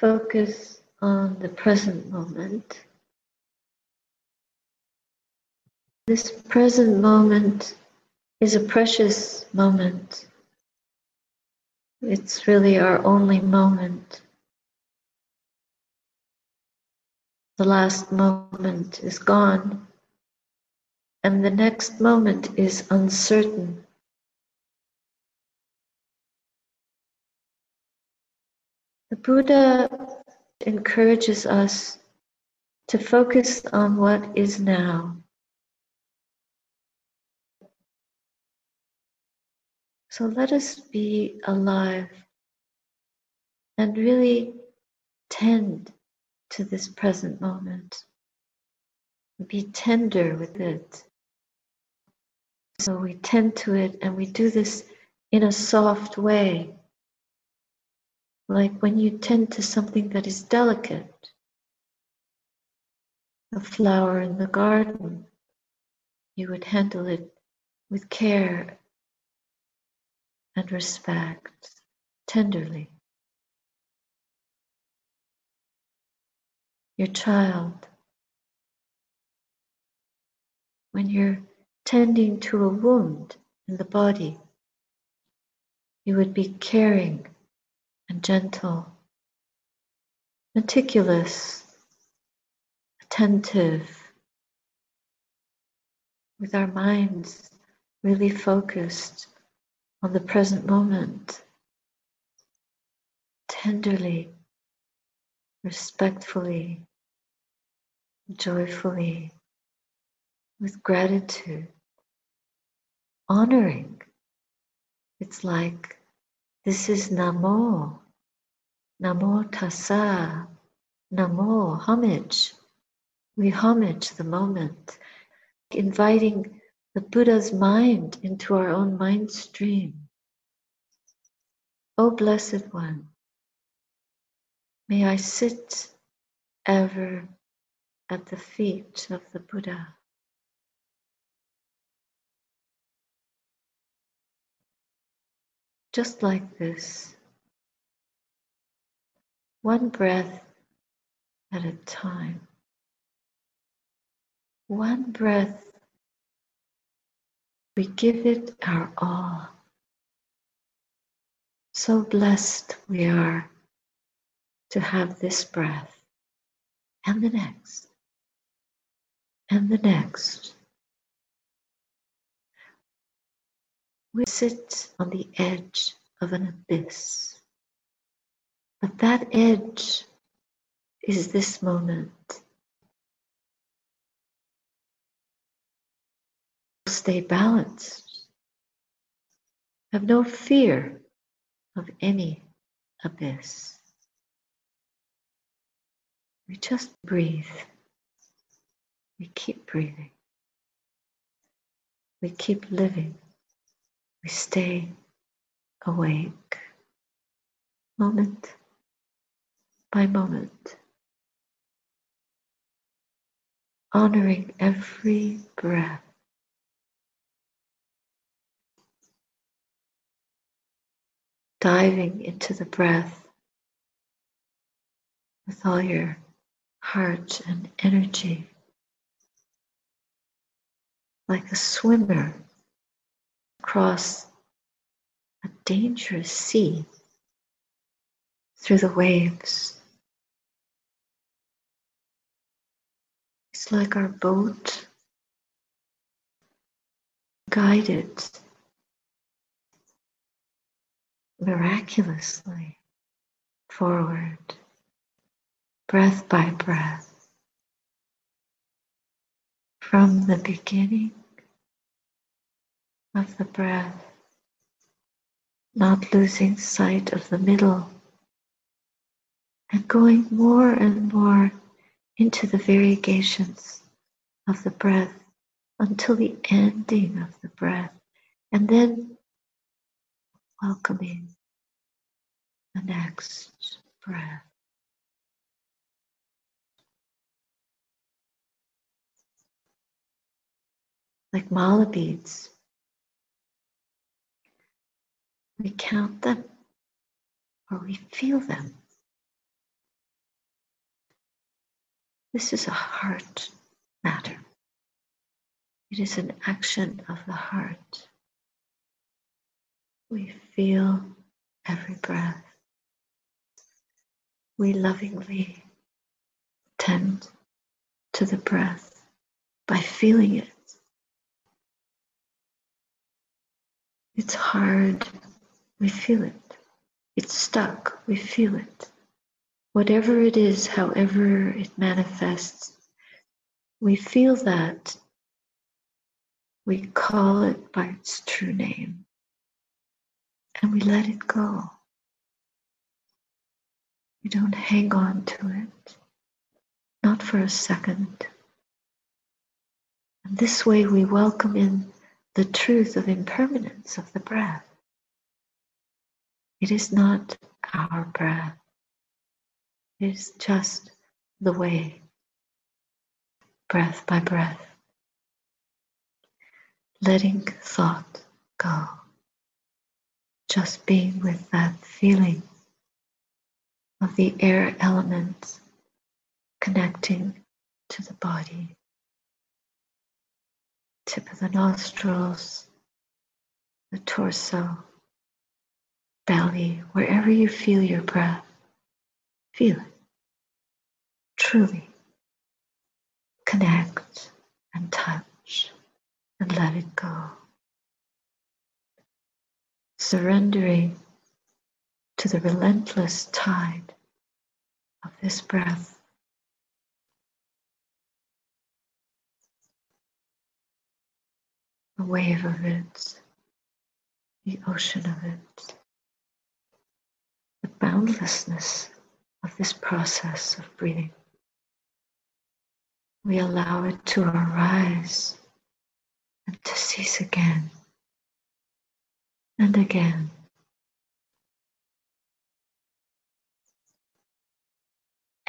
focus on the present moment. This present moment is a precious moment. It's really our only moment. The last moment is gone, and the next moment is uncertain. The Buddha encourages us to focus on what is now. So let us be alive and really tend to this present moment. Be tender with it. So we tend to it and we do this in a soft way. Like when you tend to something that is delicate, a flower in the garden, you would handle it with care and respect tenderly. Your child, when you're tending to a wound in the body, you would be caring and gentle, meticulous, attentive, with our minds really focused on the present moment, tenderly, respectfully, joyfully, with gratitude, honoring. It's like this is Namo, Namo Tassa, Namo, homage. We homage the moment, inviting the Buddha's mind into our own mind stream. O Blessed One, may I sit ever at the feet of the Buddha. Just like this, one breath at a time, one breath we give it our all. So blessed we are to have this breath and the next and the next. We sit on the edge of an abyss, but that edge is this moment. stay balanced. Have no fear of any abyss. We just breathe. We keep breathing. We keep living. We stay awake. Moment by moment, honoring every breath. diving into the breath with all your heart and energy, like a swimmer across a dangerous sea through the waves. It's like our boat guided miraculously forward, breath by breath, from the beginning of the breath, not losing sight of the middle, and going more and more into the variegations of the breath until the ending of the breath, and then welcoming the next breath. Like mala beads, we count them or we feel them This is a heart matter. It is an action of the heart. We feel every breath. We lovingly tend to the breath by feeling it. It's hard, we feel it. It's stuck, we feel it. Whatever it is, however it manifests, we feel that. We call it by its true name and we let it go. We don't hang on to it, not for a second. And this way we welcome in the truth of impermanence of the breath. It is not our breath, it is just the way, breath by breath, letting thought go, just being with that feeling of the air element connecting to the body tip of the nostrils, the torso, belly, wherever you feel your breath, feel it. Truly connect and touch and let it go. Surrendering to the relentless tide of this breath the wave of it, the ocean of it, boundlessness of this process of breathing. We allow it to arise and to cease again and again.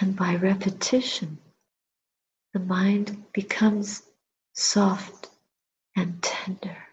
And by repetition, the mind becomes soft and tender.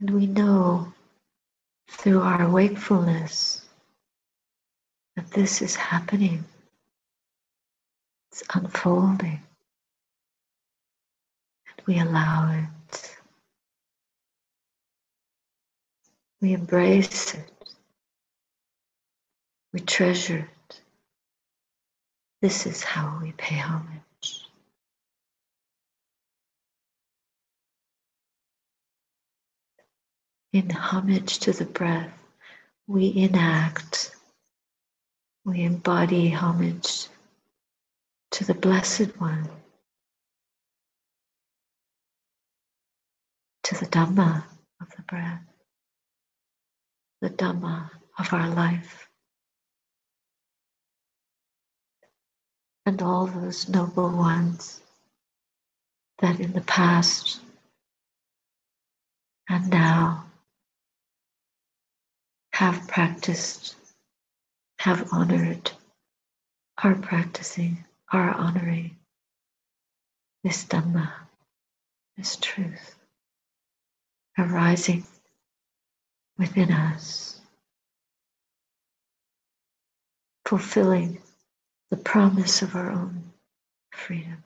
And we know through our wakefulness that this is happening. It's unfolding. And we allow it. We embrace it. We treasure it. This is how we pay homage. In homage to the breath, we enact, we embody homage to the Blessed One, to the Dhamma of the breath, the Dhamma of our life. and all those noble ones that in the past and now have practiced, have honored, are practicing, are honoring this Dhamma, this truth arising within us, fulfilling the promise of our own freedom.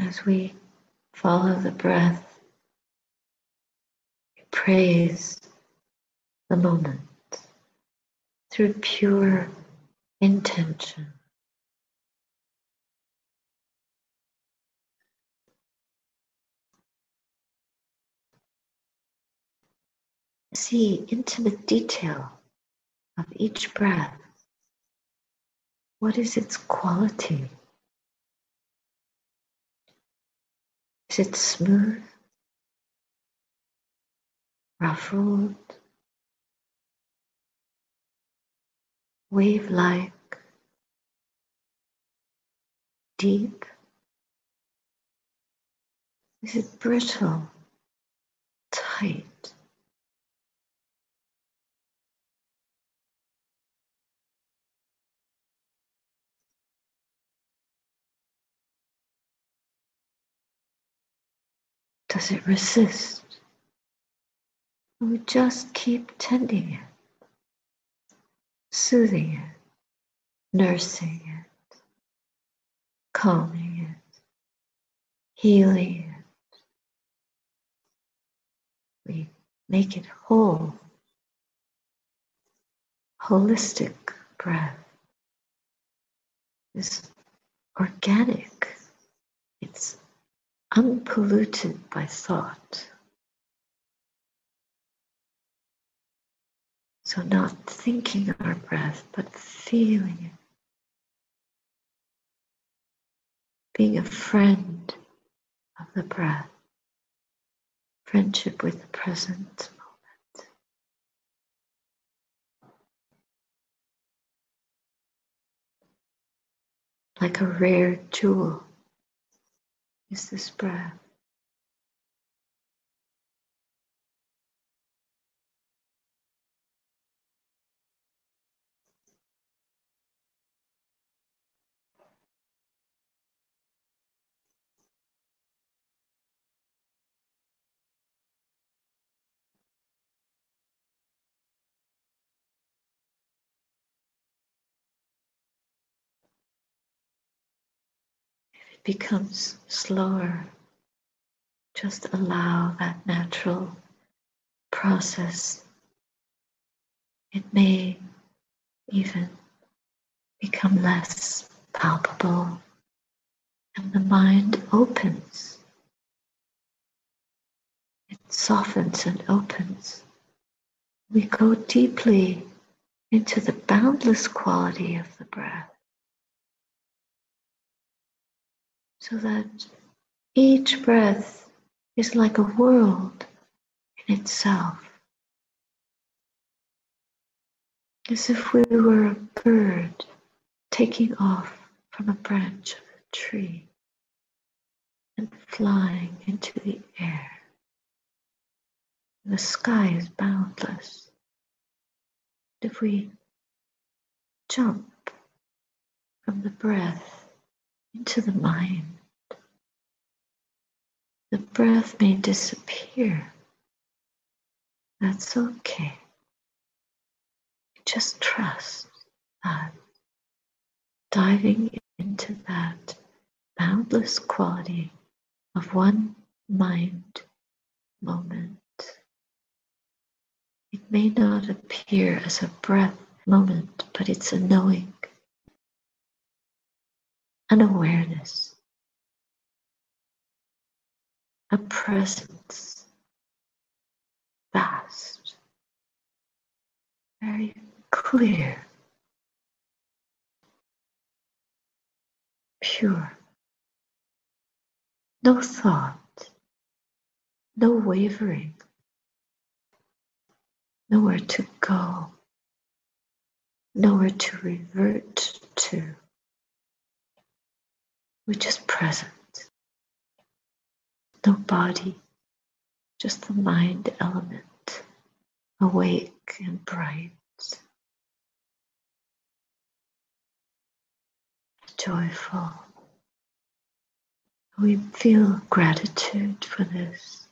As we follow the breath, we praise the moment through pure intention. See intimate detail of each breath. What is its quality? Is it smooth, ruffled, wave like, deep? Is it brittle, tight? Does it resist? We just keep tending it, soothing it, nursing it, calming it, healing it. We make it whole, holistic breath is organic. It's unpolluted by thought. So, not thinking our breath, but feeling it. Being a friend of the breath, friendship with the present moment. Like a rare jewel is this breath. Becomes slower, just allow that natural process. It may even become less palpable and the mind opens. It softens and opens. We go deeply into the boundless quality of the breath. So that each breath is like a world in itself. As if we were a bird taking off from a branch of a tree and flying into the air. The sky is boundless. If we jump from the breath into the mind. The breath may disappear. That's okay. Just trust that diving into that boundless quality of one mind moment. It may not appear as a breath moment, but it's a knowing an awareness, a presence, vast, very clear, pure, no thought, no wavering, nowhere to go, nowhere to revert to. We're just present. No body, just the mind element, awake and bright, joyful. We feel gratitude for this.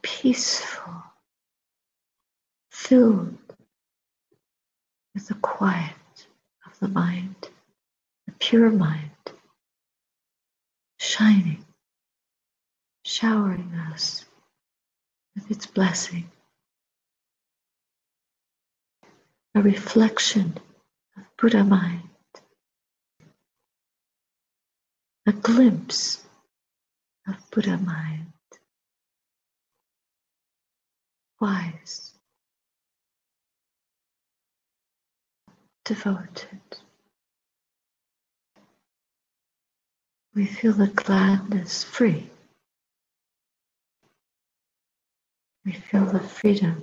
Peaceful, filled with the quiet the mind, the pure mind, shining, showering us with its blessing. A reflection of Buddha mind, a glimpse of Buddha mind, wise, devoted. We feel the gladness free. We feel the freedom.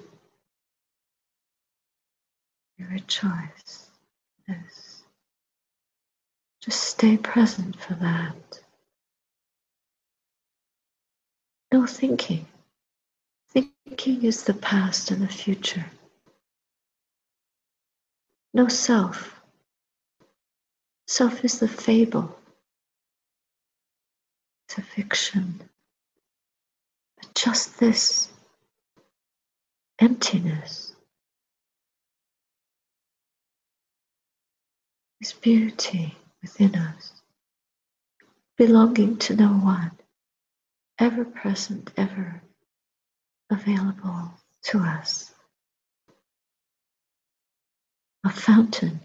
We rejoice. This. Just stay present for that. No thinking. Thinking is the past and the future. No self. Self is the fable. It's a fiction. But just this emptiness is beauty within us, belonging to no one, ever present, ever available to us. A fountain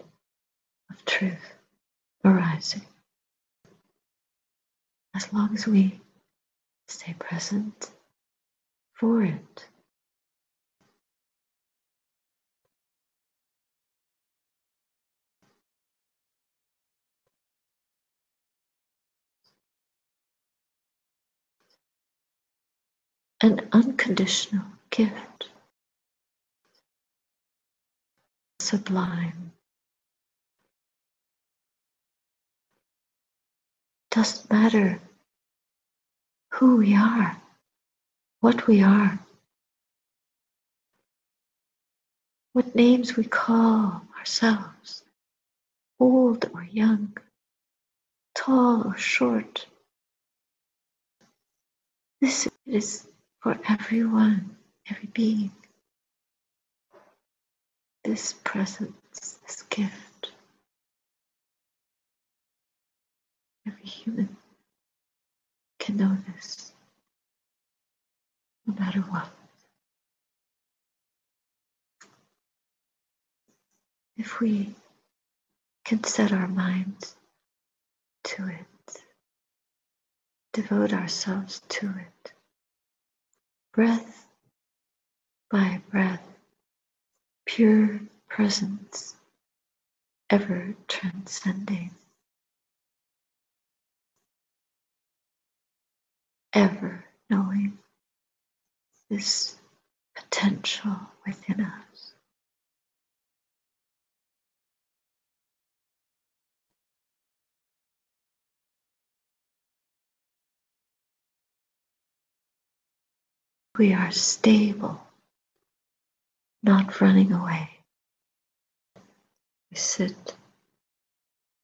of truth arising. As long as we stay present for it. An unconditional gift. Sublime. Doesn't matter who we are, what we are, what names we call ourselves, old or young, tall or short. This is for everyone, every being. This presence, this gift. Every human can know this, no matter what. If we can set our minds to it, devote ourselves to it breath by breath, pure presence, ever transcending, ever knowing this potential within us. we are stable, not running away. We sit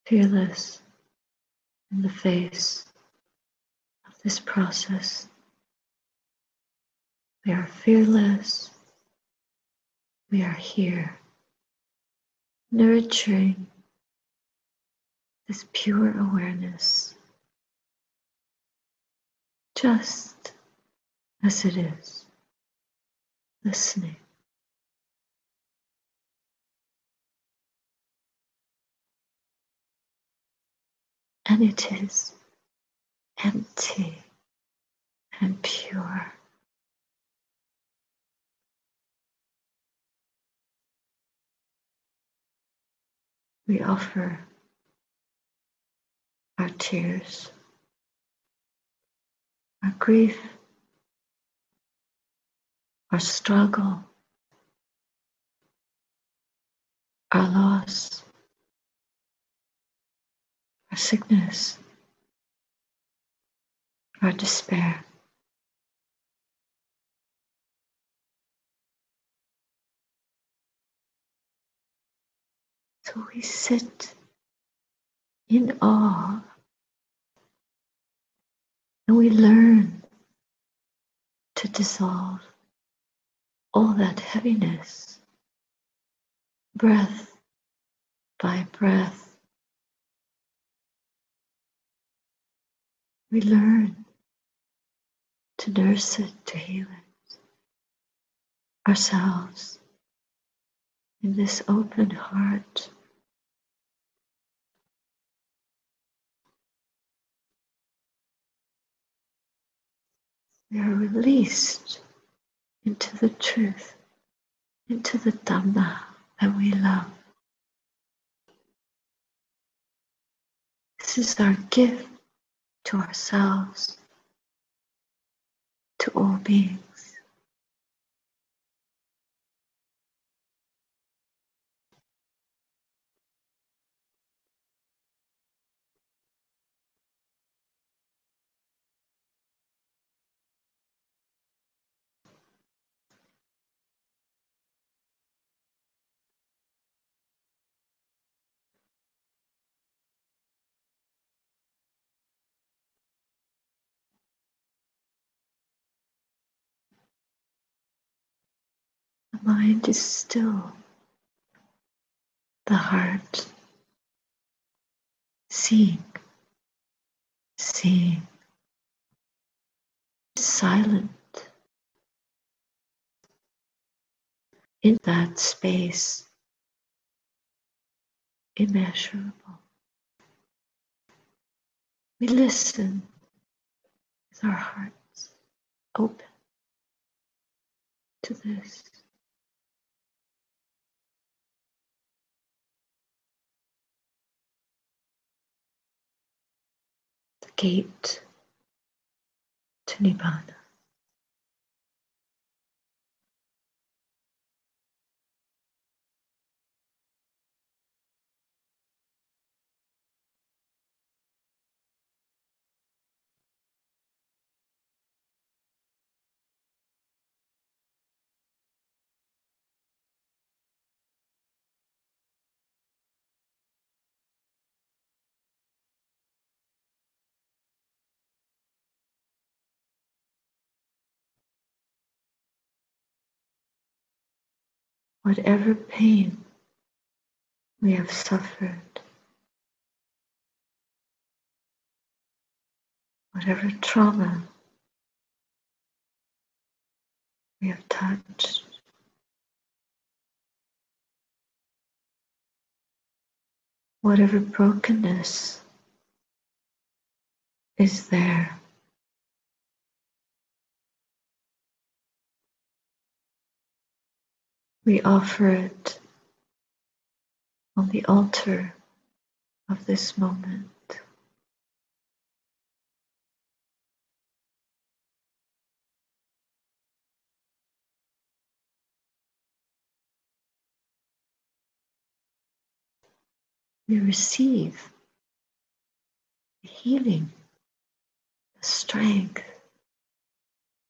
fearless in the face of this process. We are fearless. We are here, nurturing this pure awareness just as it is, listening. And it is empty and pure. We offer our tears, our grief, our struggle, our loss, our sickness, our despair. So we sit in awe and we learn to dissolve all that heaviness, breath by breath. We learn to nurse it, to heal it ourselves in this open heart. We are released into the truth, into the Dhamma that we love. This is our gift to ourselves, to all beings. The mind is still. The heart seeing, seeing, silent. In that space, immeasurable. We listen with our hearts open to this. Gate to Nibbana. Whatever pain we have suffered, whatever trauma we have touched. Whatever brokenness is there. We offer it on the altar of this moment. We receive the healing, the strength,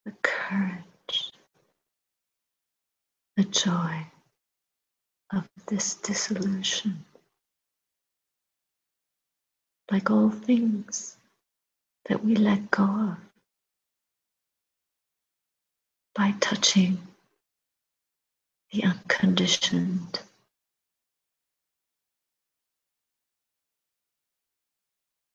the courage the joy of this dissolution. Like all things that we let go of by touching the unconditioned